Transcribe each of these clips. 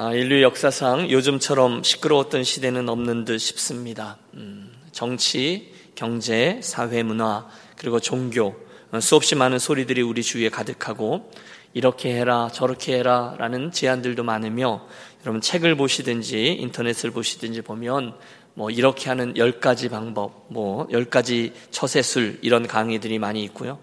아, 인류 역사상 요즘처럼 시끄러웠던 시대는 없는 듯 싶습니다. 음, 정치, 경제, 사회, 문화, 그리고 종교, 어, 수없이 많은 소리들이 우리 주위에 가득하고 이렇게 해라, 저렇게 해라 라는 제안들도 많으며 여러분 책을 보시든지 인터넷을 보시든지 보면 뭐 이렇게 하는 열 가지 방법, 뭐 열 가지 처세술 이런 강의들이 많이 있고요.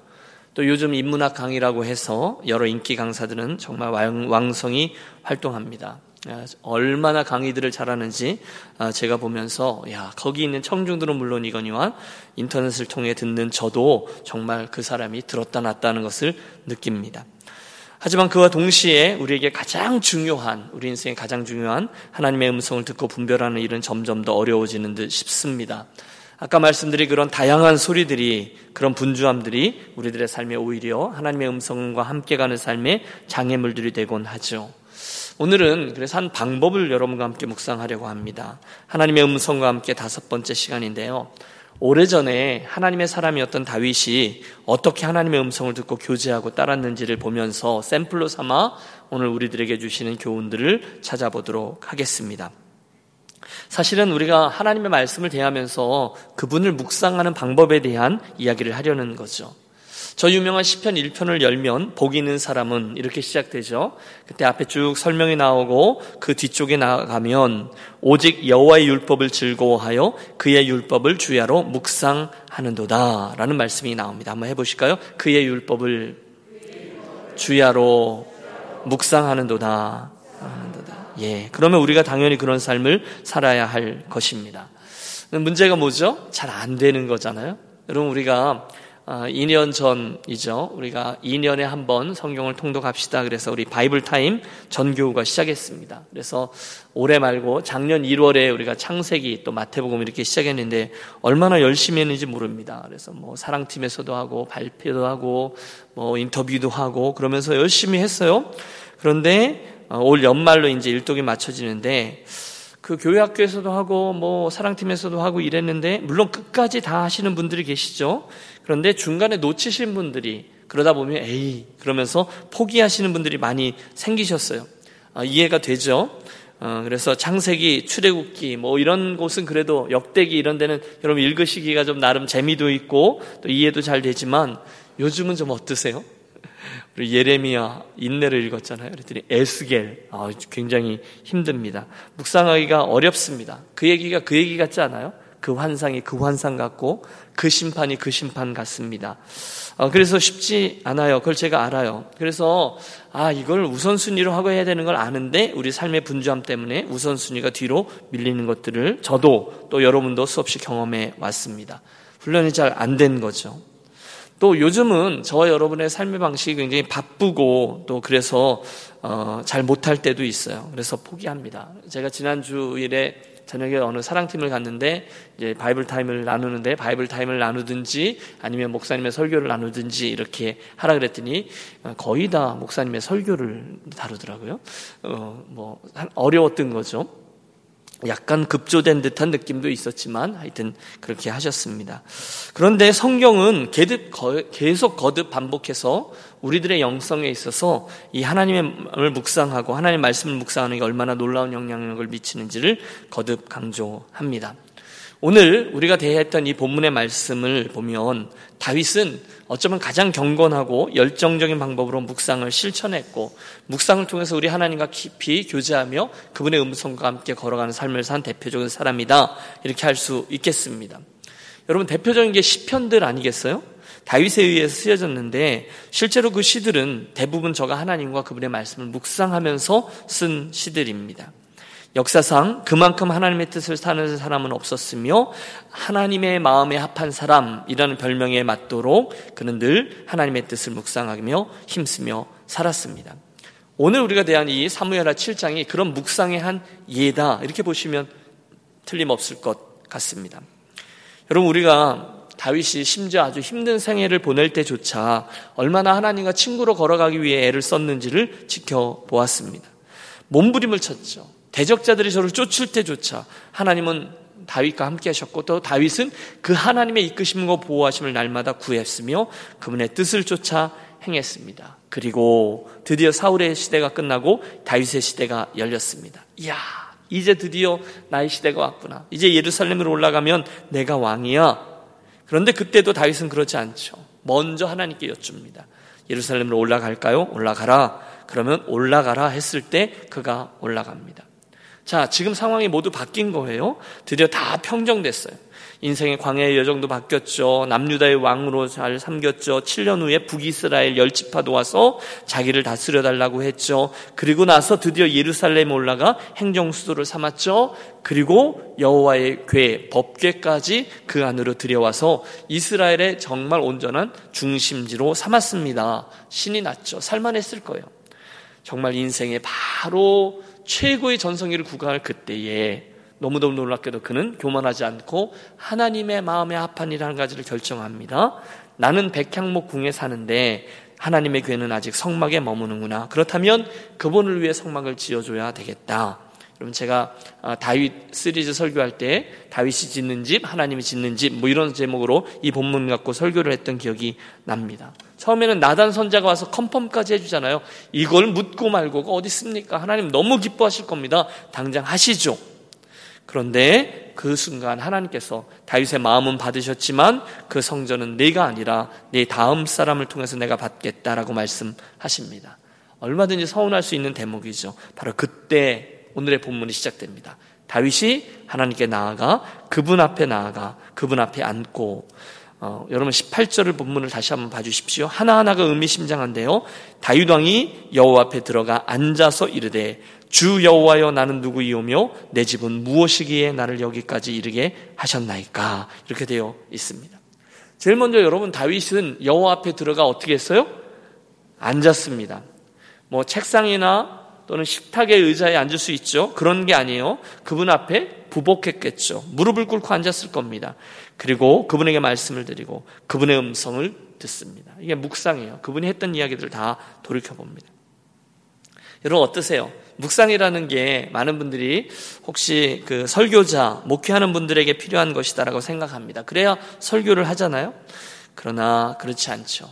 또 요즘 인문학 강의라고 해서 여러 인기 강사들은 정말 왕성히 활동합니다. 아, 얼마나 강의들을 잘하는지 아, 제가 보면서 야 거기 있는 청중들은 물론이거니와 인터넷을 통해 듣는 저도 정말 그 사람이 들었다 놨다는 것을 느낍니다. 하지만 그와 동시에 우리에게 가장 중요한 우리 인생에 가장 중요한 하나님의 음성을 듣고 분별하는 일은 점점 더 어려워지는 듯 싶습니다. 아까 말씀드린 그런 다양한 소리들이 그런 분주함들이 우리들의 삶에 오히려 하나님의 음성과 함께 가는 삶의 장애물들이 되곤 하죠. 오늘은 그래서 한 방법을 여러분과 함께 묵상하려고 합니다. 하나님의 음성과 함께 다섯 번째 시간인데요. 오래전에 하나님의 사람이었던 다윗이 어떻게 하나님의 음성을 듣고 교제하고 따랐는지를 보면서 샘플로 삼아 오늘 우리들에게 주시는 교훈들을 찾아보도록 하겠습니다. 사실은 우리가 하나님의 말씀을 대하면서 그분을 묵상하는 방법에 대한 이야기를 하려는 거죠. 저 유명한 시편 1편을 열면 복 있는 사람은 이렇게 시작되죠. 그때 앞에 쭉 설명이 나오고 그 뒤쪽에 나가면 오직 여호와의 율법을 즐거워하여 그의 율법을 주야로 묵상하는도다라는 말씀이 나옵니다. 한번 해 보실까요? 그의 율법을 주야로 묵상하는도다. 예, 그러면 우리가 당연히 그런 삶을 살아야 할 것입니다. 문제가 뭐죠? 잘 안 되는 거잖아요. 여러분 우리가 2년 아, 전이죠. 우리가 2년에 한 번 성경을 통독합시다. 그래서 우리 바이블 타임 전교우가 시작했습니다. 그래서 올해 말고 작년 1월에 우리가 창세기 또 마태복음 이렇게 시작했는데 얼마나 열심히 했는지 모릅니다. 그래서 뭐 사랑팀에서도 하고 발표도 하고 뭐 인터뷰도 하고 그러면서 열심히 했어요. 그런데 어, 올 연말로 이제 일독이 맞춰지는데 그 교회 학교에서도 하고 뭐 사랑팀에서도 하고 이랬는데 물론 끝까지 다 하시는 분들이 계시죠. 그런데 중간에 놓치신 분들이 그러다 보면 에이 그러면서 포기하시는 분들이 많이 생기셨어요. 아, 이해가 되죠. 어, 그래서 창세기, 출애굽기 뭐 이런 곳은 그래도 역대기 이런 데는 여러분 읽으시기가 좀 나름 재미도 있고 또 이해도 잘 되지만 요즘은 좀 어떠세요? 우리 예레미야 인내를 읽었잖아요. 그랬더니 에스겔 아, 굉장히 힘듭니다. 묵상하기가 어렵습니다. 그 얘기가 그 얘기 같지 않아요? 그 환상이 그 환상 같고 그 심판이 그 심판 같습니다. 어, 그래서 쉽지 않아요. 그걸 제가 알아요. 그래서 아 이걸 우선순위로 하고 해야 되는 걸 아는데 우리 삶의 분주함 때문에 우선순위가 뒤로 밀리는 것들을 저도 또 여러분도 수없이 경험해 왔습니다. 훈련이 잘 안 된 거죠. 또 요즘은 저와 여러분의 삶의 방식이 굉장히 바쁘고 또 그래서 어, 잘 못할 때도 있어요. 그래서 포기합니다. 제가 지난 주일에 저녁에 어느 사랑팀을 갔는데 이제 바이블 타임을 나누는데 바이블 타임을 나누든지 아니면 목사님의 설교를 나누든지 이렇게 하라 그랬더니 어, 거의 다 목사님의 설교를 다루더라고요. 어, 뭐 어려웠던 거죠. 약간 급조된 듯한 느낌도 있었지만 하여튼 그렇게 하셨습니다. 그런데 성경은 계속 거듭 반복해서 우리들의 영성에 있어서 이 하나님을 묵상하고 하나님 말씀을 묵상하는 게 얼마나 놀라운 영향력을 미치는지를 거듭 강조합니다. 오늘 우리가 대했던 이 본문의 말씀을 보면 다윗은 어쩌면 가장 경건하고 열정적인 방법으로 묵상을 실천했고 묵상을 통해서 우리 하나님과 깊이 교제하며 그분의 음성과 함께 걸어가는 삶을 산 대표적인 사람이다. 이렇게 할 수 있겠습니다. 여러분 대표적인 게 시편들 아니겠어요? 다윗에 의해서 쓰여졌는데 실제로 그 시들은 대부분 저가 하나님과 그분의 말씀을 묵상하면서 쓴 시들입니다. 역사상 그만큼 하나님의 뜻을 사는 사람은 없었으며 하나님의 마음에 합한 사람이라는 별명에 맞도록 그는 늘 하나님의 뜻을 묵상하며 힘쓰며 살았습니다. 오늘 우리가 대한 이 사무엘하 7장이 그런 묵상의 한 예다 이렇게 보시면 틀림없을 것 같습니다. 여러분 우리가 다윗이 심지어 아주 힘든 생애를 보낼 때조차 얼마나 하나님과 친구로 걸어가기 위해 애를 썼는지를 지켜보았습니다. 몸부림을 쳤죠. 대적자들이 저를 쫓을 때조차 하나님은 다윗과 함께 하셨고 또 다윗은 그 하나님의 이끄심과 보호하심을 날마다 구했으며 그분의 뜻을 쫓아 행했습니다. 그리고 드디어 사울의 시대가 끝나고 다윗의 시대가 열렸습니다. 이야, 이제 드디어 나의 시대가 왔구나. 이제 예루살렘으로 올라가면 내가 왕이야. 그런데 그때도 다윗은 그렇지 않죠. 먼저 하나님께 여쭙니다. 예루살렘으로 올라갈까요? 올라가라. 그러면 올라가라 했을 때 그가 올라갑니다. 자, 지금 상황이 모두 바뀐 거예요. 드디어 다 평정됐어요. 인생의 광야의 여정도 바뀌었죠. 남유다의 왕으로 잘 삼겼죠. 7년 후에 북이스라엘 열지파도 와서 자기를 다스려 달라고 했죠. 그리고 나서 드디어 예루살렘 올라가 행정 수도를 삼았죠. 그리고 여호와의 궤 법궤까지 그 안으로 들여와서 이스라엘의 정말 온전한 중심지로 삼았습니다. 신이 났죠. 살만했을 거예요. 정말 인생의 바로 최고의 전성기를 구가할 그때에 너무너무 놀랍게도 그는 교만하지 않고 하나님의 마음에 합한 일 한 가지를 결정합니다. 나는 백향목 궁에 사는데 하나님의 괴는 아직 성막에 머무는구나. 그렇다면 그분을 위해 성막을 지어줘야 되겠다. 여러분 제가 아, 다윗 시리즈 설교할 때 다윗이 짓는 집, 하나님이 짓는 집, 뭐 이런 제목으로 이 본문 갖고 설교를 했던 기억이 납니다. 처음에는 나단 선자가 와서 컨펌까지 해주잖아요. 이걸 묻고 말고가 어디 있습니까? 하나님 너무 기뻐하실 겁니다. 당장 하시죠. 그런데 그 순간 하나님께서 다윗의 마음은 받으셨지만 그 성전은 내가 아니라 내 다음 사람을 통해서 내가 받겠다라고 말씀하십니다. 얼마든지 서운할 수 있는 대목이죠. 바로 그때 오늘의 본문이 시작됩니다. 다윗이 하나님께 나아가 그분 앞에 나아가 그분 앞에 앉고 어, 여러분 18절을 본문을 다시 한번 봐주십시오. 하나하나가 의미심장한데요. 다윗 왕이 여호와 앞에 들어가 앉아서 이르되 주 여호와여 나는 누구이오며 내 집은 무엇이기에 나를 여기까지 이르게 하셨나이까 이렇게 되어 있습니다. 제일 먼저 여러분 다윗은 여호와 앞에 들어가 어떻게 했어요? 앉았습니다. 뭐 책상이나 또는 식탁의 의자에 앉을 수 있죠. 그런 게 아니에요. 그분 앞에 부복했겠죠. 무릎을 꿇고 앉았을 겁니다. 그리고 그분에게 말씀을 드리고 그분의 음성을 듣습니다. 이게 묵상이에요. 그분이 했던 이야기들을 다 돌이켜 봅니다. 여러분 어떠세요? 묵상이라는 게 많은 분들이 혹시 그 설교자, 목회하는 분들에게 필요한 것이다라고 생각합니다. 그래야 설교를 하잖아요. 그러나 그렇지 않죠.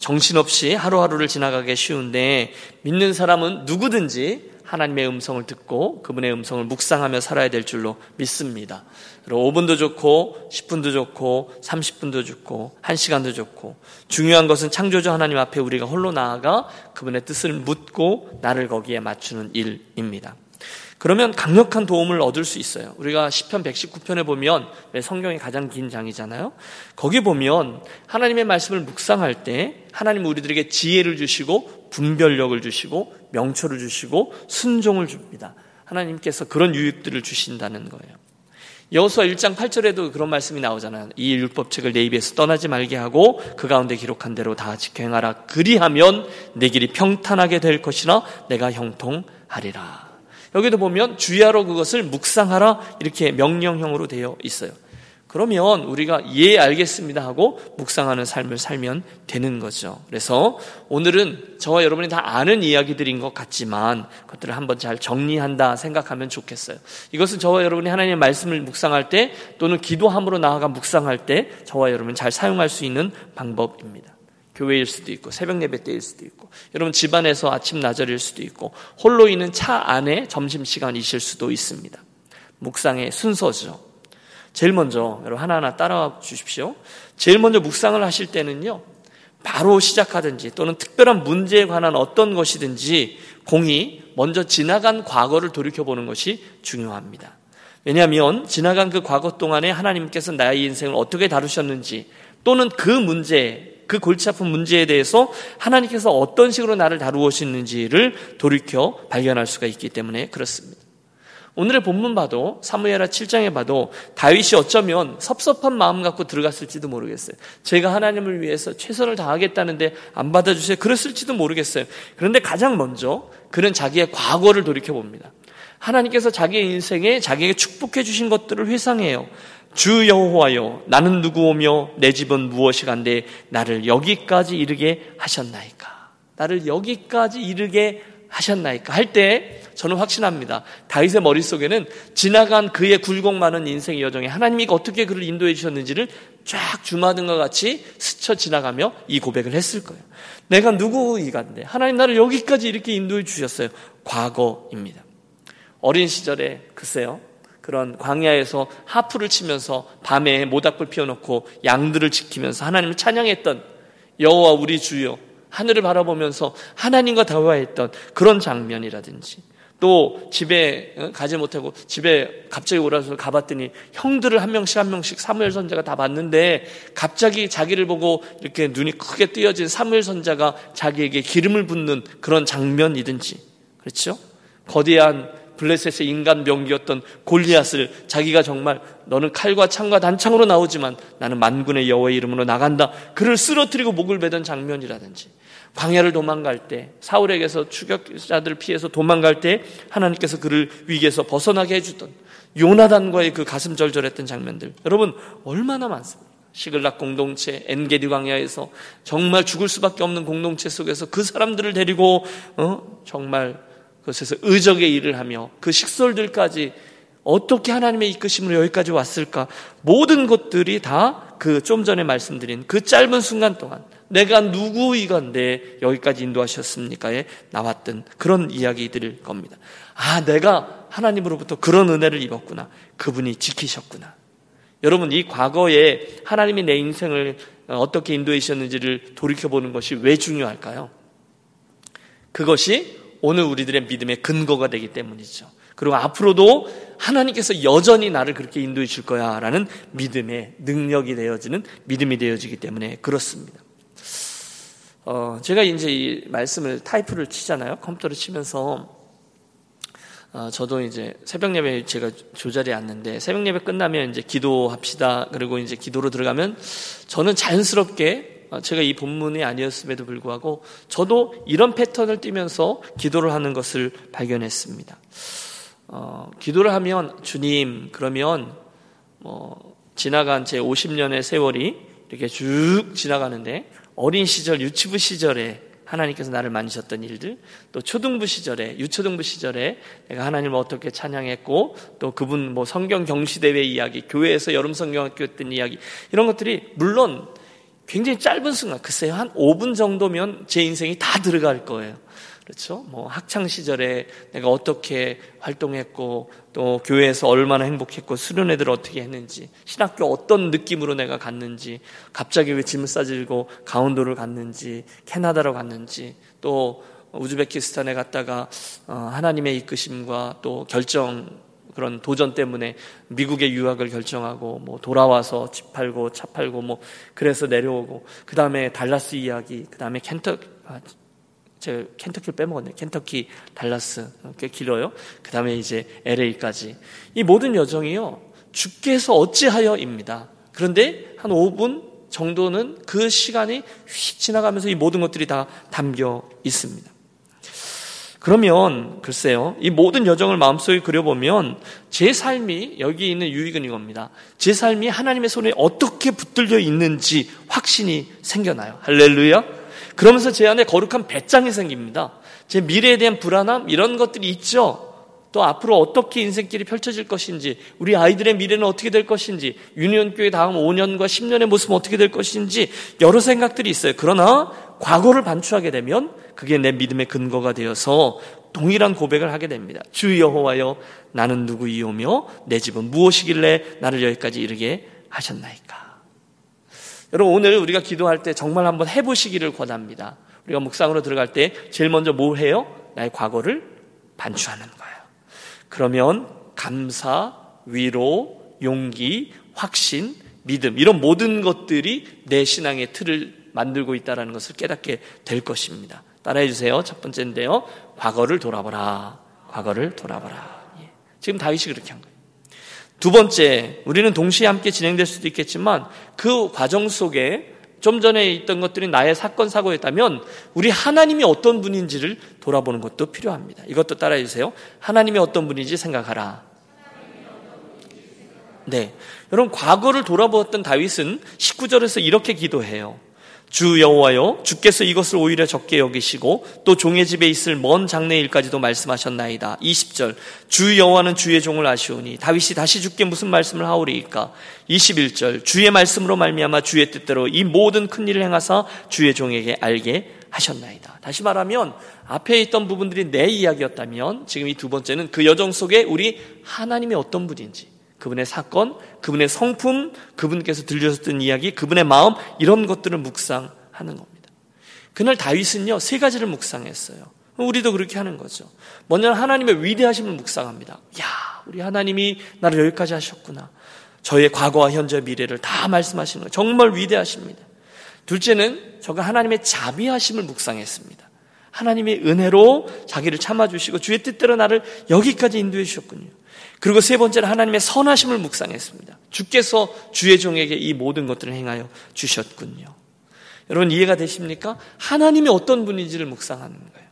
정신없이 하루하루를 지나가기 쉬운데 믿는 사람은 누구든지 하나님의 음성을 듣고 그분의 음성을 묵상하며 살아야 될 줄로 믿습니다. 5분도 좋고 10분도 좋고 30분도 좋고 1시간도 좋고 중요한 것은 창조주 하나님 앞에 우리가 홀로 나아가 그분의 뜻을 묻고 나를 거기에 맞추는 일입니다. 그러면 강력한 도움을 얻을 수 있어요. 우리가 시편 119편에 보면 성경이 가장 긴 장이잖아요. 거기 보면 하나님의 말씀을 묵상할 때 하나님 우리들에게 지혜를 주시고 분별력을 주시고 명초를 주시고 순종을 줍니다. 하나님께서 그런 유익들을 주신다는 거예요. 여호수아 1장 8절에도 그런 말씀이 나오잖아요. 이 율법책을 내 입에서 떠나지 말게 하고 그 가운데 기록한 대로 다 지켜 행하라. 그리하면 내 길이 평탄하게 될 것이나 내가 형통하리라. 여기도 보면 주야로 그것을 묵상하라 이렇게 명령형으로 되어 있어요. 그러면 우리가 예 알겠습니다 하고 묵상하는 삶을 살면 되는 거죠. 그래서 오늘은 저와 여러분이 다 아는 이야기들인 것 같지만 그것들을 한번 잘 정리한다 생각하면 좋겠어요. 이것은 저와 여러분이 하나님의 말씀을 묵상할 때 또는 기도함으로 나아가 묵상할 때 저와 여러분 잘 사용할 수 있는 방법입니다. 교회일 수도 있고 새벽 예배 때일 수도 있고 여러분 집안에서 아침 나절일 수도 있고 홀로 있는 차 안에 점심 시간이실 수도 있습니다. 묵상의 순서죠. 제일 먼저 여러분 하나하나 따라와 주십시오. 제일 먼저 묵상을 하실 때는요. 바로 시작하든지 또는 특별한 문제에 관한 어떤 것이든지 공이 먼저 지나간 과거를 돌이켜 보는 것이 중요합니다. 왜냐하면 지나간 그 과거 동안에 하나님께서 나의 인생을 어떻게 다루셨는지 또는 그 문제 그 골치 아픈 문제에 대해서 하나님께서 어떤 식으로 나를 다루었는지를 돌이켜 발견할 수가 있기 때문에 그렇습니다. 오늘의 본문 봐도 사무엘하 7장에 봐도 다윗이 어쩌면 섭섭한 마음 갖고 들어갔을지도 모르겠어요. 제가 하나님을 위해서 최선을 다하겠다는데 안 받아주세요. 그랬을지도 모르겠어요. 그런데 가장 먼저 그는 자기의 과거를 돌이켜 봅니다. 하나님께서 자기의 인생에 자기에게 축복해 주신 것들을 회상해요. 주 여호와여 나는 누구오며 내 집은 무엇이간데 나를 여기까지 이르게 하셨나이까 나를 여기까지 이르게 하셨나이까 할 때 저는 확신합니다. 다윗의 머릿속에는 지나간 그의 굴곡 많은 인생의 여정에 하나님이 어떻게 그를 인도해 주셨는지를 쫙 주마등과 같이 스쳐 지나가며 이 고백을 했을 거예요. 내가 누구이간데 하나님 나를 여기까지 이렇게 인도해 주셨어요. 과거입니다. 어린 시절에 글쎄요. 그런 광야에서 하프를 치면서 밤에 모닥불 피워놓고 양들을 지키면서 하나님을 찬양했던 여호와 우리 주여 하늘을 바라보면서 하나님과 대화했던 그런 장면이라든지 또 집에 어, 가지 못하고 집에 갑자기 오라서 가봤더니 형들을 한 명씩 한 명씩 사무엘 선자가 다 봤는데 갑자기 자기를 보고 이렇게 눈이 크게 뜨여진 사무엘 선자가 자기에게 기름을 붓는 그런 장면이든지 그렇죠? 거대한 블레셋의 인간 병기였던 골리앗을 자기가 정말 너는 칼과 창과 단창으로 나오지만 나는 만군의 여호와의 이름으로 나간다. 그를 쓰러뜨리고 목을 베던 장면이라든지 광야를 도망갈 때 사울에게서 추격자들 피해서 도망갈 때 하나님께서 그를 위기에서 벗어나게 해주던 요나단과의 그 가슴 절절했던 장면들 여러분 얼마나 많습니까? 시글락 공동체 엔게디 광야에서 정말 죽을 수밖에 없는 공동체 속에서 그 사람들을 데리고 어? 정말 그곳에서 의적의 일을 하며 그 식솔들까지 어떻게 하나님의 이끄심으로 여기까지 왔을까? 모든 것들이 다 그 좀 전에 말씀드린 그 짧은 순간 동안 내가 누구이건데 여기까지 인도하셨습니까에 나왔던 그런 이야기들일 겁니다. 아, 내가 하나님으로부터 그런 은혜를 입었구나. 그분이 지키셨구나. 여러분, 이 과거에 하나님이 내 인생을 어떻게 인도해 주셨는지를 돌이켜보는 것이 왜 중요할까요? 그것이 오늘 우리들의 믿음의 근거가 되기 때문이죠. 그리고 앞으로도 하나님께서 여전히 나를 그렇게 인도해 줄 거야 라는 믿음의 능력이 되어지는 믿음이 되어지기 때문에 그렇습니다. 어, 제가 이제 이 말씀을 타이프를 치잖아요. 컴퓨터를 치면서 어, 저도 이제 새벽 예배 제가 조자리에 앉는데 새벽 예배 끝나면 이제 기도합시다. 그리고 이제 기도로 들어가면 저는 자연스럽게 어, 제가 이 본문이 아니었음에도 불구하고 저도 이런 패턴을 띠면서 기도를 하는 것을 발견했습니다. 어, 기도를 하면 주님 그러면 뭐 지나간 제 50년의 세월이 이렇게 쭉 지나가는데 어린 시절 유치부 시절에 하나님께서 나를 만지셨던 일들, 또 초등부 시절에, 유초등부 시절에 내가 하나님을 어떻게 찬양했고, 또 그분 뭐 성경 경시대회 이야기, 교회에서 여름 성경학교 했던 이야기, 이런 것들이 물론 굉장히 짧은 순간, 글쎄요, 한 5분 정도면 제 인생이 다 들어갈 거예요. 그렇죠? 뭐 학창 시절에 내가 어떻게 활동했고 또 교회에서 얼마나 행복했고 수련회들 어떻게 했는지 신학교 어떤 느낌으로 내가 갔는지 갑자기 왜 짐을 싸들고 강원도를 갔는지 캐나다로 갔는지 또 우즈베키스탄에 갔다가 어, 하나님의 이끄심과 또 결정 그런 도전 때문에 미국의 유학을 결정하고 뭐 돌아와서 집 팔고 차 팔고 뭐 그래서 내려오고 그 다음에 달라스 이야기 그 다음에 켄터 아, 제가 켄터키를 빼먹었네. 켄터키 달라스. 꽤 길어요. 그 다음에 이제 LA까지. 이 모든 여정이요 주께서 어찌하여입니다. 그런데 한 5분 정도는 그 시간이 휙 지나가면서 이 모든 것들이 다 담겨 있습니다. 그러면 글쎄요, 이 모든 여정을 마음속에 그려보면 제 삶이 여기 있는 유익은 이겁니다. 제 삶이 하나님의 손에 어떻게 붙들려 있는지 확신이 생겨나요. 할렐루야. 그러면서 제 안에 거룩한 배짱이 생깁니다. 제 미래에 대한 불안함 이런 것들이 있죠. 또 앞으로 어떻게 인생길이 펼쳐질 것인지, 우리 아이들의 미래는 어떻게 될 것인지, 유니온교회 다음 5년과 10년의 모습은 어떻게 될 것인지 여러 생각들이 있어요. 그러나 과거를 반추하게 되면 그게 내 믿음의 근거가 되어서 동일한 고백을 하게 됩니다. 주 여호와여 나는 누구이오며 내 집은 무엇이길래 나를 여기까지 이르게 하셨나이까. 여러분 오늘 우리가 기도할 때 정말 한번 해보시기를 권합니다. 우리가 묵상으로 들어갈 때 제일 먼저 뭘 해요? 나의 과거를 반추하는 거예요. 그러면 감사, 위로, 용기, 확신, 믿음 이런 모든 것들이 내 신앙의 틀을 만들고 있다는 것을 깨닫게 될 것입니다. 따라해 주세요. 첫 번째인데요. 과거를 돌아보라. 과거를 돌아보라. 예. 지금 다윗이 그렇게 한 거예요. 두 번째, 우리는 동시에 함께 진행될 수도 있겠지만 그 과정 속에 좀 전에 있던 것들이 나의 사건 사고였다면 우리 하나님이 어떤 분인지를 돌아보는 것도 필요합니다. 이것도 따라해 주세요. 하나님이 어떤 분인지 생각하라. 네. 여러분 과거를 돌아보았던 다윗은 19절에서 이렇게 기도해요. 주 여호와여 주께서 이것을 오히려 적게 여기시고 또 종의 집에 있을 먼 장래일까지도 말씀하셨나이다. 20절 주 여호와는 주의 종을 아시오니 다윗이 다시 주께 무슨 말씀을 하오리이까 21절 주의 말씀으로 말미암아 주의 뜻대로 이 모든 큰 일을 행하사 주의 종에게 알게 하셨나이다. 다시 말하면 앞에 있던 부분들이 내 이야기였다면 지금 이 두 번째는 그 여정 속에 우리 하나님이 어떤 분인지 그분의 사건, 그분의 성품, 그분께서 들려줬던 이야기, 그분의 마음 이런 것들을 묵상하는 겁니다. 그날 다윗은요 세 가지를 묵상했어요. 우리도 그렇게 하는 거죠. 먼저 하나님의 위대하심을 묵상합니다. 야, 우리 하나님이 나를 여기까지 하셨구나. 저의 과거와 현재 미래를 다 말씀하시는 거예요. 정말 위대하십니다. 둘째는 저가 하나님의 자비하심을 묵상했습니다. 하나님의 은혜로 자기를 참아주시고 주의 뜻대로 나를 여기까지 인도해 주셨군요. 그리고 세 번째는 하나님의 선하심을 묵상했습니다. 주께서 주의 종에게 이 모든 것들을 행하여 주셨군요. 여러분 이해가 되십니까? 하나님이 어떤 분인지를 묵상하는 거예요.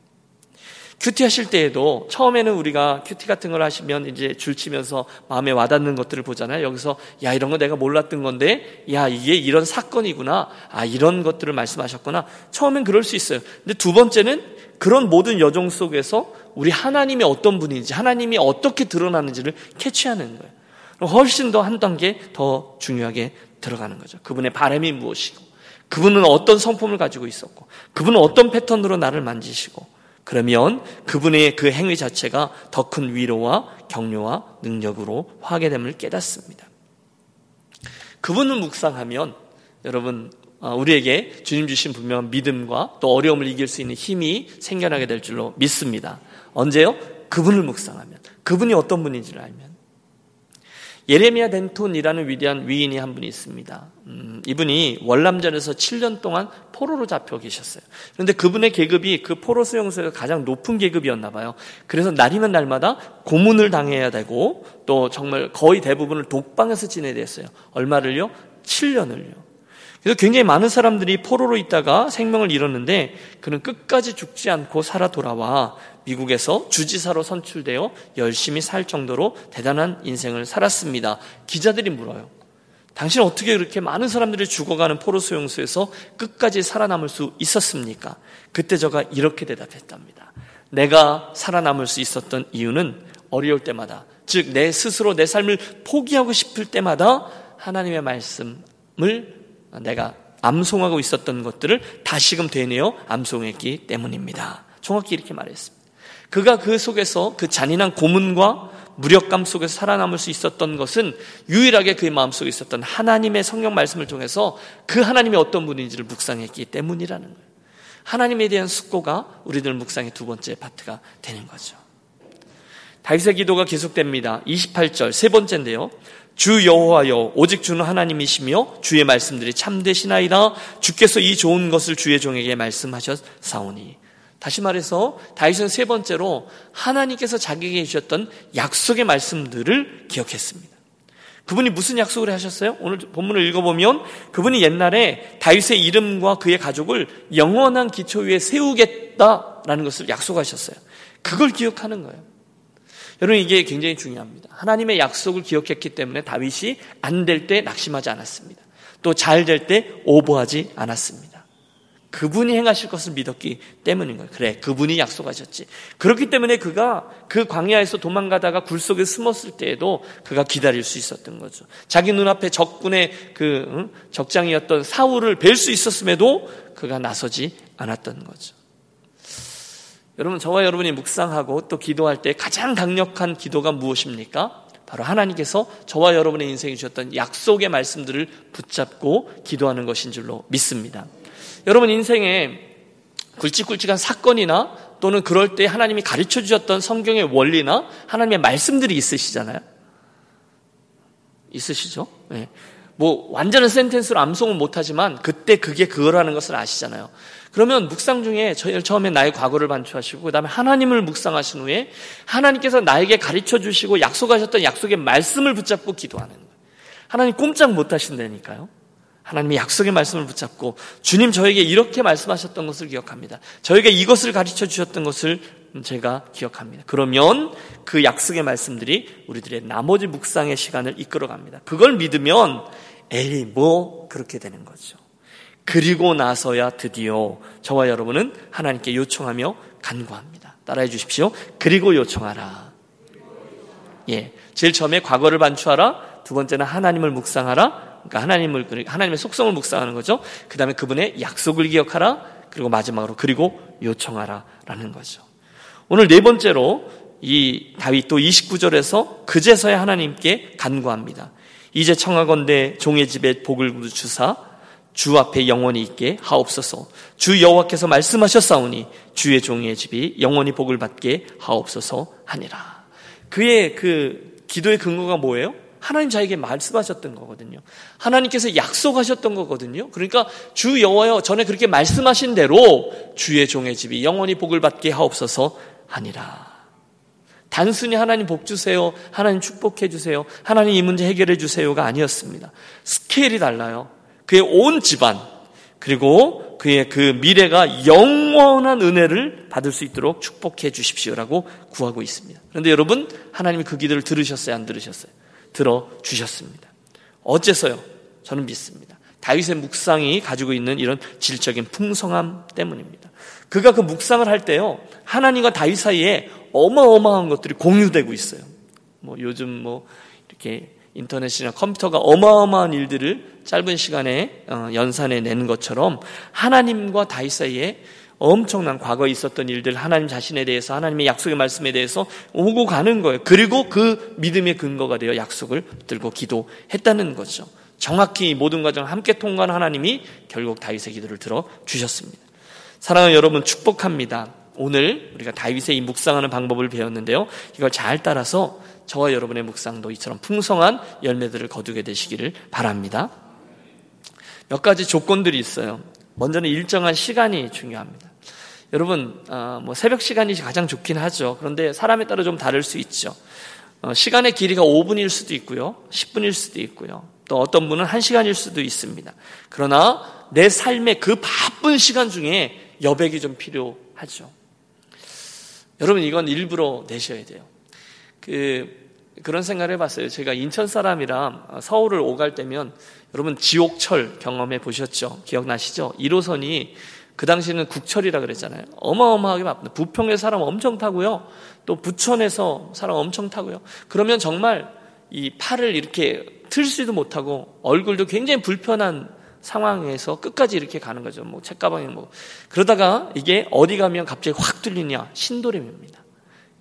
QT 하실 때에도 처음에는 우리가 QT 같은 걸 하시면 이제 줄 치면서 마음에 와닿는 것들을 보잖아요. 여기서 야 이런 거 내가 몰랐던 건데 야 이게 이런 사건이구나. 아 이런 것들을 말씀하셨구나. 처음엔 그럴 수 있어요. 근데 두 번째는 그런 모든 여정 속에서 우리 하나님이 어떤 분인지 하나님이 어떻게 드러나는지를 캐치하는 거예요. 훨씬 더 한 단계 더 중요하게 들어가는 거죠. 그분의 바람이 무엇이고 그분은 어떤 성품을 가지고 있었고 그분은 어떤 패턴으로 나를 만지시고 그러면 그분의 그 행위 자체가 더 큰 위로와 격려와 능력으로 화게 됨을 깨닫습니다. 그분을 묵상하면 여러분 어, 우리에게 주님 주신 분명한 믿음과 또 어려움을 이길 수 있는 힘이 생겨나게 될 줄로 믿습니다. 언제요? 그분을 묵상하면 그분이 어떤 분인지를 알면 예레미야 덴톤이라는 위대한 위인이 한 분이 있습니다. 음, 이분이 월남전에서 7년 동안 포로로 잡혀 계셨어요. 그런데 그분의 계급이 그 포로 수용소에서 가장 높은 계급이었나 봐요. 그래서 날이면 날마다 고문을 당해야 되고 또 정말 거의 대부분을 독방에서 지내야 됐어요. 얼마를요? 7년을요. 그래서 굉장히 많은 사람들이 포로로 있다가 생명을 잃었는데 그는 끝까지 죽지 않고 살아 돌아와 미국에서 주지사로 선출되어 열심히 살 정도로 대단한 인생을 살았습니다. 기자들이 물어요. 당신 어떻게 그렇게 많은 사람들이 죽어가는 포로 수용소에서 끝까지 살아남을 수 있었습니까? 그때 저가 이렇게 대답했답니다. 내가 살아남을 수 있었던 이유는 어려울 때마다, 즉, 내 스스로 내 삶을 포기하고 싶을 때마다 하나님의 말씀을 내가 암송하고 있었던 것들을 다시금 되뇌어 암송했기 때문입니다. 정확히 이렇게 말했습니다. 그가 그 속에서 그 잔인한 고문과 무력감 속에서 살아남을 수 있었던 것은 유일하게 그의 마음속에 있었던 하나님의 성경 말씀을 통해서 그 하나님이 어떤 분인지를 묵상했기 때문이라는 거예요. 하나님에 대한 숙고가 우리들 묵상의 두 번째 파트가 되는 거죠. 다윗의 기도가 계속됩니다. 28절 세 번째인데요. 주 여호와여 오직 주는 하나님이시며 주의 말씀들이 참되시나이다 주께서 이 좋은 것을 주의 종에게 말씀하셨사오니 다시 말해서 다윗은 세 번째로 하나님께서 자기에게 주셨던 약속의 말씀들을 기억했습니다. 그분이 무슨 약속을 하셨어요? 오늘 본문을 읽어보면 그분이 옛날에 다윗의 이름과 그의 가족을 영원한 기초 위에 세우겠다라는 것을 약속하셨어요. 그걸 기억하는 거예요. 여러분 이게 굉장히 중요합니다. 하나님의 약속을 기억했기 때문에 다윗이 안 될 때 낙심하지 않았습니다. 또 잘 될 때 오버하지 않았습니다. 그분이 행하실 것을 믿었기 때문인 거예요. 그래, 그분이 약속하셨지. 그렇기 때문에 그가 그 광야에서 도망가다가 굴 속에 숨었을 때에도 그가 기다릴 수 있었던 거죠. 자기 눈앞에 적군의 그 응? 적장이었던 사울을 뵐 수 있었음에도 그가 나서지 않았던 거죠. 여러분, 저와 여러분이 묵상하고 또 기도할 때 가장 강력한 기도가 무엇입니까? 바로 하나님께서 저와 여러분의 인생에 주셨던 약속의 말씀들을 붙잡고 기도하는 것인 줄로 믿습니다. 여러분 인생에 굵직굵직한 사건이나 또는 그럴 때 하나님이 가르쳐 주셨던 성경의 원리나 하나님의 말씀들이 있으시잖아요. 있으시죠? 네. 뭐 완전한 센텐스로 암송은 못하지만 그때 그게 그거라는 것을 아시잖아요. 그러면 묵상 중에 처음에 나의 과거를 반추하시고 그다음에 하나님을 묵상하신 후에 하나님께서 나에게 가르쳐 주시고 약속하셨던 약속의 말씀을 붙잡고 기도하는 거예요. 하나님 꼼짝 못 하신다니까요. 하나님의 약속의 말씀을 붙잡고 주님 저에게 이렇게 말씀하셨던 것을 기억합니다. 저에게 이것을 가르쳐 주셨던 것을 제가 기억합니다. 그러면 그 약속의 말씀들이 우리들의 나머지 묵상의 시간을 이끌어 갑니다. 그걸 믿으면 에이 뭐 그렇게 되는 거죠. 그리고 나서야 드디어 저와 여러분은 하나님께 요청하며 간구합니다. 따라해 주십시오. 그리고 요청하라. 예. 제일 처음에 과거를 반추하라. 두 번째는 하나님을 묵상하라. 그러니까 하나님을 하나님의 속성을 묵상하는 거죠. 그다음에 그분의 약속을 기억하라. 그리고 마지막으로 그리고 요청하라라는 거죠. 오늘 네 번째로 이 다윗도 29절에서 그제서야 하나님께 간구합니다. 이제 청하건대 종의 집에 복을 주사 주 앞에 영원히 있게 하옵소서. 주 여호와께서 말씀하셨사오니 주의 종의 집이 영원히 복을 받게 하옵소서 하니라. 그의 그 기도의 근거가 뭐예요? 하나님 자에게 말씀하셨던 거거든요. 하나님께서 약속하셨던 거거든요. 그러니까 주 여호와여 전에 그렇게 말씀하신 대로 주의 종의 집이 영원히 복을 받게 하옵소서 하니라. 단순히 하나님 복 주세요. 하나님 축복해 주세요. 하나님 이 문제 해결해 주세요가 아니었습니다. 스케일이 달라요. 그의 온 집안, 그리고 그의 그 미래가 영원한 은혜를 받을 수 있도록 축복해 주십시오라고 구하고 있습니다. 그런데 여러분, 하나님이 그 기도를 들으셨어요? 안 들으셨어요? 들어 주셨습니다. 어째서요? 저는 믿습니다. 다윗의 묵상이 가지고 있는 이런 질적인 풍성함 때문입니다. 그가 그 묵상을 할 때요, 하나님과 다윗 사이에 어마어마한 것들이 공유되고 있어요. 뭐 요즘 뭐 이렇게 인터넷이나 컴퓨터가 어마어마한 일들을 짧은 시간에 어, 연산해 내는 것처럼 하나님과 다윗 사이에 엄청난 과거에 있었던 일들, 하나님 자신에 대해서, 하나님의 약속의 말씀에 대해서 오고 가는 거예요. 그리고 그 믿음의 근거가 되어 약속을 들고 기도했다는 거죠. 정확히 모든 과정을 함께 통과한 하나님이 결국 다윗의 기도를 들어 주셨습니다. 사랑하는 여러분 축복합니다. 오늘 우리가 다윗의 이 묵상하는 방법을 배웠는데요. 이걸 잘 따라서 저와 여러분의 묵상도 이처럼 풍성한 열매들을 거두게 되시기를 바랍니다. 몇 가지 조건들이 있어요. 먼저는 일정한 시간이 중요합니다. 여러분, 어, 뭐 새벽 시간이 가장 좋긴 하죠. 그런데 사람에 따라 좀 다를 수 있죠. 어, 시간의 길이가 5분일 수도 있고요. 10분일 수도 있고요. 또 어떤 분은 1시간일 수도 있습니다. 그러나 내 삶의 그 바쁜 시간 중에 여백이 좀 필요하죠. 여러분 이건 일부러 내셔야 돼요. 그 그런 생각을 해봤어요. 제가 인천 사람이라 서울을 오갈 때면 여러분 지옥철 경험해 보셨죠? 기억나시죠? 1호선이 그 당시에는 국철이라 그랬잖아요. 어마어마하게 바쁜데 부평에 사람 엄청 타고요. 또 부천에서 사람 엄청 타고요. 그러면 정말 이 팔을 이렇게 틀지도 못하고 얼굴도 굉장히 불편한 상황에서 끝까지 이렇게 가는 거죠. 뭐 책가방에 뭐 그러다가 이게 어디 가면 갑자기 확 뚫리냐 신도림입니다.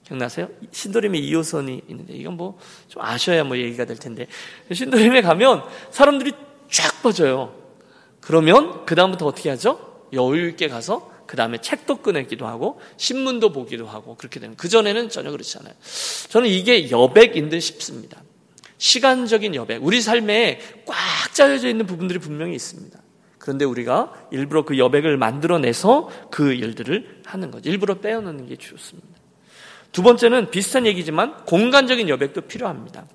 기억나세요? 신도림에 2호선이 있는데 이건 뭐 좀 아셔야 뭐 얘기가 될 텐데 신도림에 가면 사람들이 쫙 빠져요. 그러면 그 다음부터 어떻게 하죠? 여유 있게 가서 그 다음에 책도 꺼내기도 하고 신문도 보기도 하고 그렇게 되는 그 전에는 전혀 그렇지 않아요. 저는 이게 여백인 듯 싶습니다. 시간적인 여백, 우리 삶에 꽉 짜여져 있는 부분들이 분명히 있습니다. 그런데 우리가 일부러 그 여백을 만들어내서 그 일들을 하는 거죠. 일부러 빼어놓는 게 좋습니다. 두 번째는 비슷한 얘기지만 공간적인 여백도 필요합니다.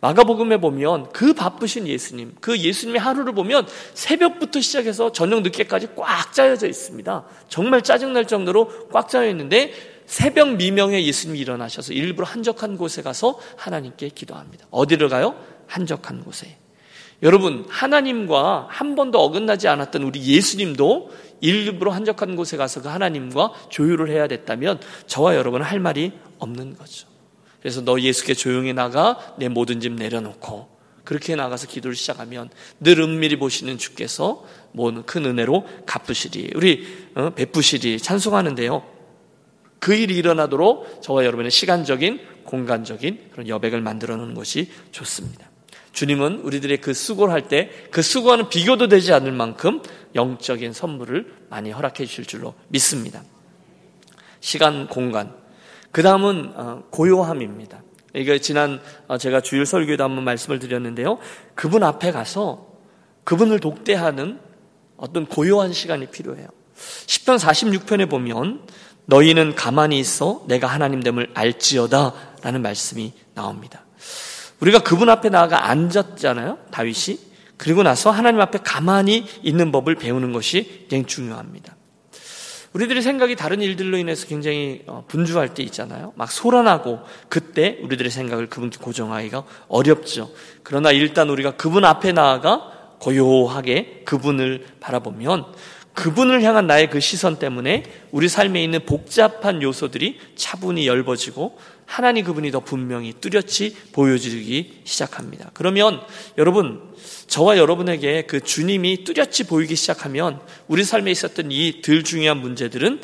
마가복음에 보면 그 바쁘신 예수님, 그 예수님의 하루를 보면 새벽부터 시작해서 저녁 늦게까지 꽉 짜여져 있습니다. 정말 짜증날 정도로 꽉 짜여 있는데 새벽 미명에 예수님이 일어나셔서 일부러 한적한 곳에 가서 하나님께 기도합니다. 어디를 가요? 한적한 곳에. 여러분, 하나님과 한 번도 어긋나지 않았던 우리 예수님도 일부러 한적한 곳에 가서 그 하나님과 조율을 해야 됐다면 저와 여러분은 할 말이 없는 거죠. 그래서 너 예수께 조용히 나가 내 모든 짐 내려놓고 그렇게 나가서 기도를 시작하면 늘 은밀히 보시는 주께서 큰 은혜로 갚으시리 우리 어, 베푸시리 찬송하는데요. 그 일이 일어나도록 저와 여러분의 시간적인, 공간적인 그런 여백을 만들어 놓는 것이 좋습니다. 주님은 우리들의 그 수고를 할 때 그 수고와는 비교도 되지 않을 만큼 영적인 선물을 많이 허락해 주실 줄로 믿습니다. 시간, 공간. 그 다음은 어, 고요함입니다. 이게 지난 어, 제가 주일 설교에도 한번 말씀을 드렸는데요. 그분 앞에 가서 그분을 독대하는 어떤 고요한 시간이 필요해요. 10편 46편에 보면 너희는 가만히 있어 내가 하나님됨을 알지어다 라는 말씀이 나옵니다. 우리가 그분 앞에 나아가 앉았잖아요. 다윗이. 그리고 나서 하나님 앞에 가만히 있는 법을 배우는 것이 굉장히 중요합니다. 우리들의 생각이 다른 일들로 인해서 굉장히 어, 분주할 때 있잖아요. 막 소란하고 그때 우리들의 생각을 그분께 고정하기가 어렵죠. 그러나 일단 우리가 그분 앞에 나아가 고요하게 그분을 바라보면 그분을 향한 나의 그 시선 때문에 우리 삶에 있는 복잡한 요소들이 차분히 엷어지고 하나님 그분이 더 분명히 뚜렷이 보여지기 시작합니다. 그러면 여러분, 저와 여러분에게 그 주님이 뚜렷이 보이기 시작하면 우리 삶에 있었던 이 덜 중요한 문제들은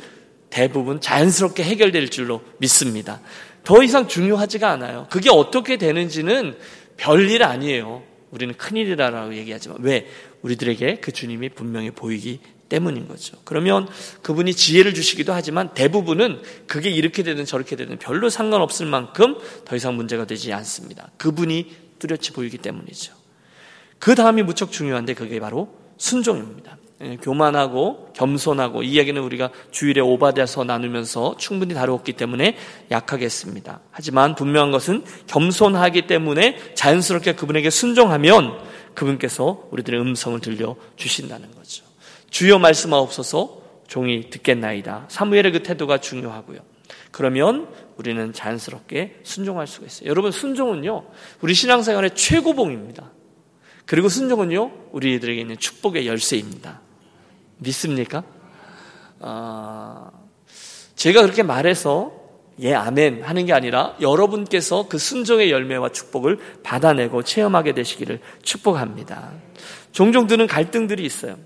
대부분 자연스럽게 해결될 줄로 믿습니다. 더 이상 중요하지가 않아요. 그게 어떻게 되는지는 별일 아니에요. 우리는 큰일이라고 얘기하지만 왜? 우리들에게 그 주님이 분명히 보이기 때문인 거죠. 그러면 그분이 지혜를 주시기도 하지만 대부분은 그게 이렇게 되든 저렇게 되든 별로 상관없을 만큼 더 이상 문제가 되지 않습니다. 그분이 뚜렷이 보이기 때문이죠. 그 다음이 무척 중요한데 그게 바로 순종입니다. 예, 교만하고 겸손하고 이 이야기는 우리가 주일에 오바돼서 나누면서 충분히 다루었기 때문에 약하겠습니다. 하지만 분명한 것은 겸손하기 때문에 자연스럽게 그분에게 순종하면 그분께서 우리들의 음성을 들려 주신다는 거죠. 주여 말씀하옵소서 종이 듣겠나이다. 사무엘의 그 태도가 중요하고요. 그러면 우리는 자연스럽게 순종할 수가 있어요. 여러분 순종은요. 우리 신앙생활의 최고봉입니다. 그리고 순종은요. 우리들에게 있는 축복의 열쇠입니다. 믿습니까? 아, 제가 그렇게 말해서 예, 아멘 하는 게 아니라 여러분께서 그 순종의 열매와 축복을 받아내고 체험하게 되시기를 축복합니다. 종종 드는 갈등들이 있어요.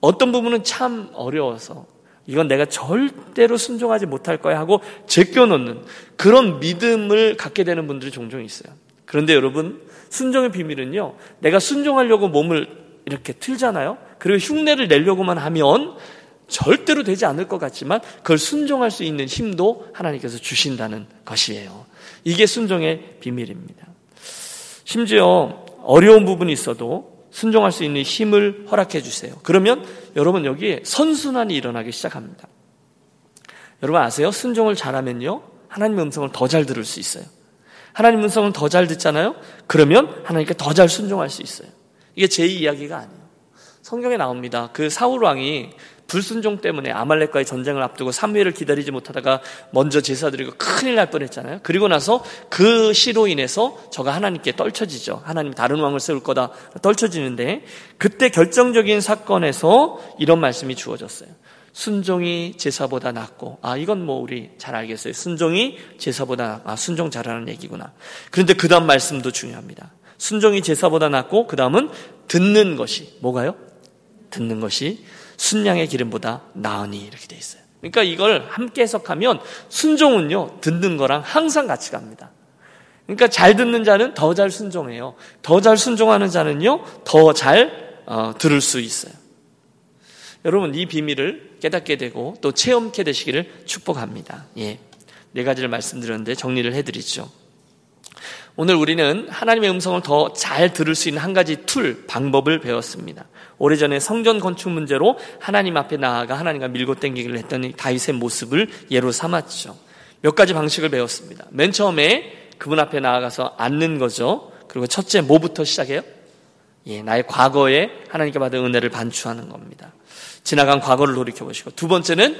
어떤 부분은 참 어려워서 이건 내가 절대로 순종하지 못할 거야 하고 제껴놓는 그런 믿음을 갖게 되는 분들이 종종 있어요. 그런데 여러분, 순종의 비밀은요, 내가 순종하려고 몸을 이렇게 틀잖아요? 그리고 흉내를 내려고만 하면 절대로 되지 않을 것 같지만 그걸 순종할 수 있는 힘도 하나님께서 주신다는 것이에요. 이게 순종의 비밀입니다. 심지어 어려운 부분이 있어도 순종할 수 있는 힘을 허락해 주세요. 그러면 여러분 여기에 선순환이 일어나기 시작합니다. 여러분 아세요? 순종을 잘하면요. 하나님 음성을 더 잘 들을 수 있어요. 하나님 음성을 더 잘 듣잖아요? 그러면 하나님께 더 잘 순종할 수 있어요. 이게 제 이야기가 아니에요. 성경에 나옵니다. 그 사울 왕이 불순종 때문에 아말렉과의 전쟁을 앞두고 사무엘을 기다리지 못하다가 먼저 제사 드리고 큰일 날 뻔했잖아요. 그리고 나서 그 시로 인해서 저가 하나님께 떨쳐지죠. 하나님 다른 왕을 세울 거다 떨쳐지는데 그때 결정적인 사건에서 이런 말씀이 주어졌어요. 순종이 제사보다 낫고 아 이건 뭐 우리 잘 알겠어요. 순종이 제사보다 아 순종 잘하는 얘기구나. 그런데 그 다음 말씀도 중요합니다. 순종이 제사보다 낫고 그 다음은 듣는 것이 뭐가요? 듣는 것이 순양의 기름보다 나으니 이렇게 돼 있어요. 그러니까 이걸 함께 해석하면 순종은요 듣는 거랑 항상 같이 갑니다. 그러니까 잘 듣는 자는 더 잘 순종해요. 더 잘 순종하는 자는요 더잘 어, 들을 수 있어요. 여러분 이 비밀을 깨닫게 되고 또 체험케 되시기를 축복합니다. 예, 네 가지를 말씀드렸는데 정리를 해드리죠. 오늘 우리는 하나님의 음성을 더 잘 들을 수 있는 한 가지 툴, 방법을 배웠습니다. 오래전에 성전 건축 문제로 하나님 앞에 나아가 하나님과 밀고 땡기기를 했던 다윗의 모습을 예로 삼았죠. 몇 가지 방식을 배웠습니다. 맨 처음에 그분 앞에 나아가서 앉는 거죠. 그리고 첫째 뭐부터 시작해요? 예, 나의 과거에 하나님께 받은 은혜를 반추하는 겁니다. 지나간 과거를 돌이켜 보시고 두 번째는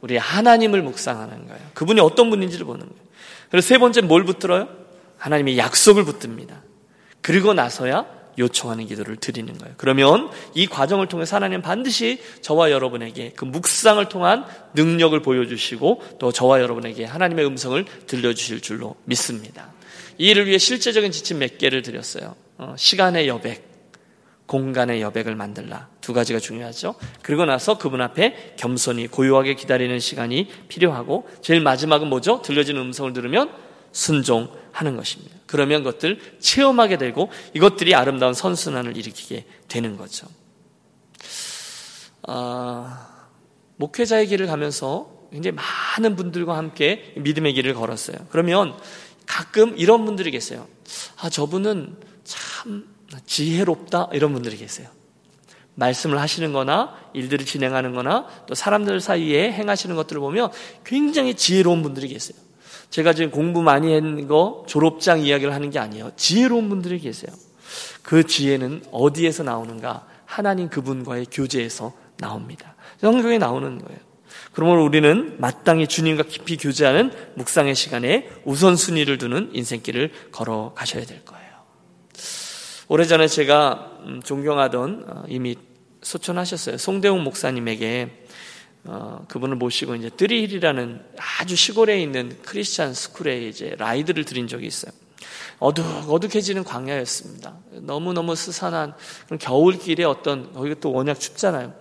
우리 하나님을 묵상하는 거예요. 그분이 어떤 분인지를 보는 거예요. 그리고 세 번째 뭘 붙들어요? 하나님의 약속을 붙듭니다. 그리고 나서야 요청하는 기도를 드리는 거예요. 그러면 이 과정을 통해서 하나님 반드시 저와 여러분에게 그 묵상을 통한 능력을 보여주시고 또 저와 여러분에게 하나님의 음성을 들려주실 줄로 믿습니다. 이 일을 위해 실제적인 지침 몇 개를 드렸어요. 어, 시간의 여백, 공간의 여백을 만들라. 두 가지가 중요하죠. 그리고 나서 그분 앞에 겸손히 고요하게 기다리는 시간이 필요하고 제일 마지막은 뭐죠? 들려지는 음성을 들으면 순종 하는 것입니다. 그러면 그것들 체험하게 되고 이것들이 아름다운 선순환을 일으키게 되는 거죠. 아, 목회자의 길을 가면서 굉장히 많은 분들과 함께 믿음의 길을 걸었어요. 그러면 가끔 이런 분들이 계세요. 아, 저분은 참 지혜롭다. 이런 분들이 계세요. 말씀을 하시는 거나 일들을 진행하는 거나 또 사람들 사이에 행하시는 것들을 보면 굉장히 지혜로운 분들이 계세요. 제가 지금 공부 많이 했는 거 졸업장 이야기를 하는 게 아니에요. 지혜로운 분들이 계세요. 그 지혜는 어디에서 나오는가? 하나님 그분과의 교제에서 나옵니다. 성경에 나오는 거예요. 그러므로 우리는 마땅히 주님과 깊이 교제하는 묵상의 시간에 우선순위를 두는 인생길을 걸어 가셔야 될 거예요. 오래전에 제가 음, 존경하던 어, 이미 소천하셨어요. 송대웅 목사님에게 어, 그분을 모시고 이제 Three Hill이라는 아주 시골에 있는 Christian school에 이제 ride를 드린 적이 있어요. 어둑 어둑해지는 광야였습니다. 너무 너무 스산한 그런 겨울길에 어떤, 거기가 또 워낙 춥잖아요.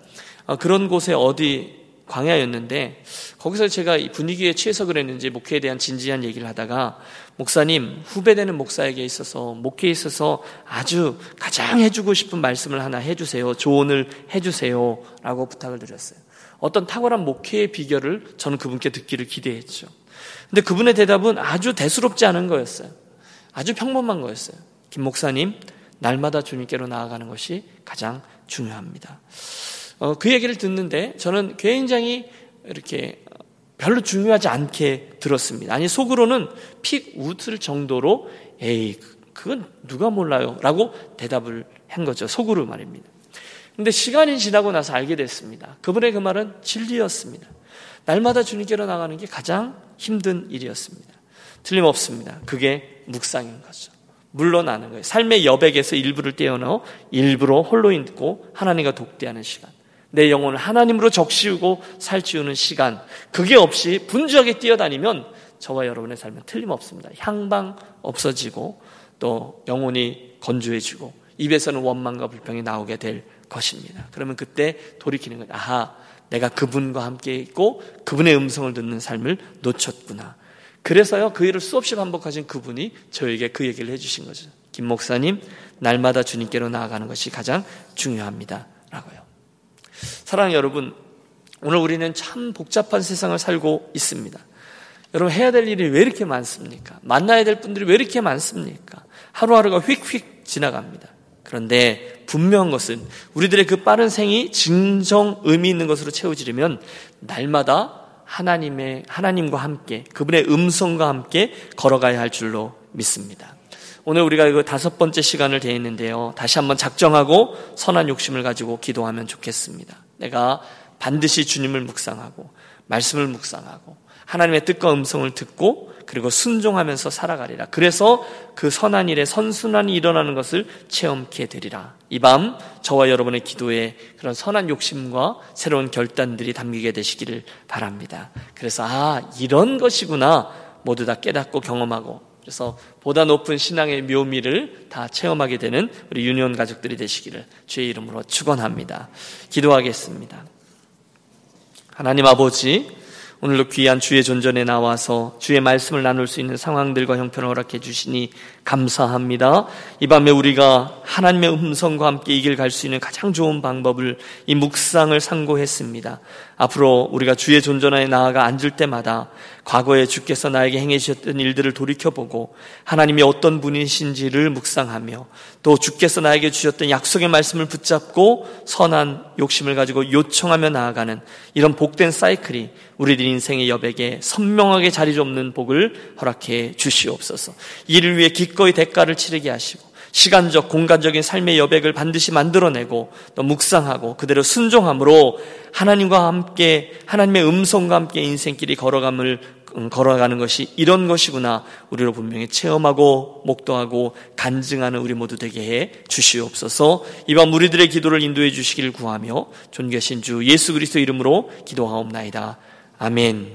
어, 그런 곳에 어디 광야였는데, 거기서 제가 이 분위기에 취해서 그랬는지 목회에 대한 진지한 얘기를 하다가, 목사님, 후배되는 목사에게 있어서, 목회에 있어서 아주 가장 해주고 싶은 말씀을 하나 해주세요. 조언을 해주세요. 라고 부탁을 드렸어요. 어떤 탁월한 목회의 비결을 저는 그분께 듣기를 기대했죠. 근데 그분의 대답은 아주 대수롭지 않은 거였어요. 아주 평범한 거였어요. 김 목사님, 날마다 주님께로 나아가는 것이 가장 중요합니다. 어, 그 얘기를 듣는데 저는 굉장히 이렇게 별로 중요하지 않게 들었습니다. 아니, 속으로는 픽 웃을 정도로, 에이, 그건 누가 몰라요? 라고 대답을 한 거죠. 속으로 말입니다. 근데 시간이 지나고 나서 알게 됐습니다. 그분의 그 말은 진리였습니다. 날마다 주님께로 나가는 게 가장 힘든 일이었습니다. 틀림없습니다. 그게 묵상인 거죠. 물러나는 거예요. 삶의 여백에서 일부를 떼어넣어 일부러 홀로 있고 하나님과 독대하는 시간. 내 영혼을 하나님으로 적시우고 살찌우는 시간. 그게 없이 분주하게 뛰어다니면 저와 여러분의 삶은 틀림없습니다. 향방 없어지고 또 영혼이 건조해지고 입에서는 원망과 불평이 나오게 될 것입니다. 그러면 그때 돌이키는 거예요. 아하, 내가 그분과 함께 있고 그분의 음성을 듣는 삶을 놓쳤구나. 그래서요, 그 일을 수없이 반복하신 그분이 저에게 그 얘기를 해주신 거죠. 김 목사님, 날마다 주님께로 나아가는 것이 가장 중요합니다. 라고요. 사랑하는 여러분, 오늘 우리는 참 복잡한 세상을 살고 있습니다. 여러분, 해야 될 일이 왜 이렇게 많습니까? 만나야 될 분들이 왜 이렇게 많습니까? 하루하루가 휙휙 지나갑니다. 그런데 분명한 것은 우리들의 그 빠른 생이 진정 의미 있는 것으로 채워지려면 날마다 하나님의 하나님과 함께 그분의 음성과 함께 걸어가야 할 줄로 믿습니다. 오늘 우리가 이거 다섯 번째 시간을 대했는데요. 다시 한번 작정하고 선한 욕심을 가지고 기도하면 좋겠습니다. 내가 반드시 주님을 묵상하고 말씀을 묵상하고 하나님의 뜻과 음성을 듣고 그리고 순종하면서 살아가리라. 그래서 그 선한 일에 선순환이 일어나는 것을 체험케 되리라. 이 밤 저와 여러분의 기도에 그런 선한 욕심과 새로운 결단들이 담기게 되시기를 바랍니다. 그래서 아 이런 것이구나 모두 다 깨닫고 경험하고 그래서 보다 높은 신앙의 묘미를 다 체험하게 되는 우리 유니온 가족들이 되시기를 주의 이름으로 축원합니다. 기도하겠습니다. 하나님 아버지 오늘도 귀한 주의 존전에 나와서 주의 말씀을 나눌 수 있는 상황들과 형편을 허락해 주시니 감사합니다. 이 밤에 우리가 하나님의 음성과 함께 이 길 갈 수 있는 가장 좋은 방법을 이 묵상을 상고했습니다. 앞으로 우리가 주의 존전에 나아가 앉을 때마다 과거에 주께서 나에게 행해 주셨던 일들을 돌이켜보고 하나님이 어떤 분이신지를 묵상하며 또 주께서 나에게 주셨던 약속의 말씀을 붙잡고 선한 욕심을 가지고 요청하며 나아가는 이런 복된 사이클이 우리들 인생의 여백에 선명하게 자리 잡는 복을 허락해 주시옵소서. 이를 위해 기꺼이 대가를 치르게 하시고 시간적, 공간적인 삶의 여백을 반드시 만들어내고 또 묵상하고 그대로 순종함으로 하나님과 함께 하나님의 음성과 함께 인생길이 걸어감을 음, 걸어가는 것이 이런 것이구나 우리로 분명히 체험하고 목도하고 간증하는 우리 모두 되게 해 주시옵소서 이밤 우리들의 기도를 인도해 주시기를 구하며 존귀하신 주 예수 그리스도 이름으로 기도하옵나이다 아멘.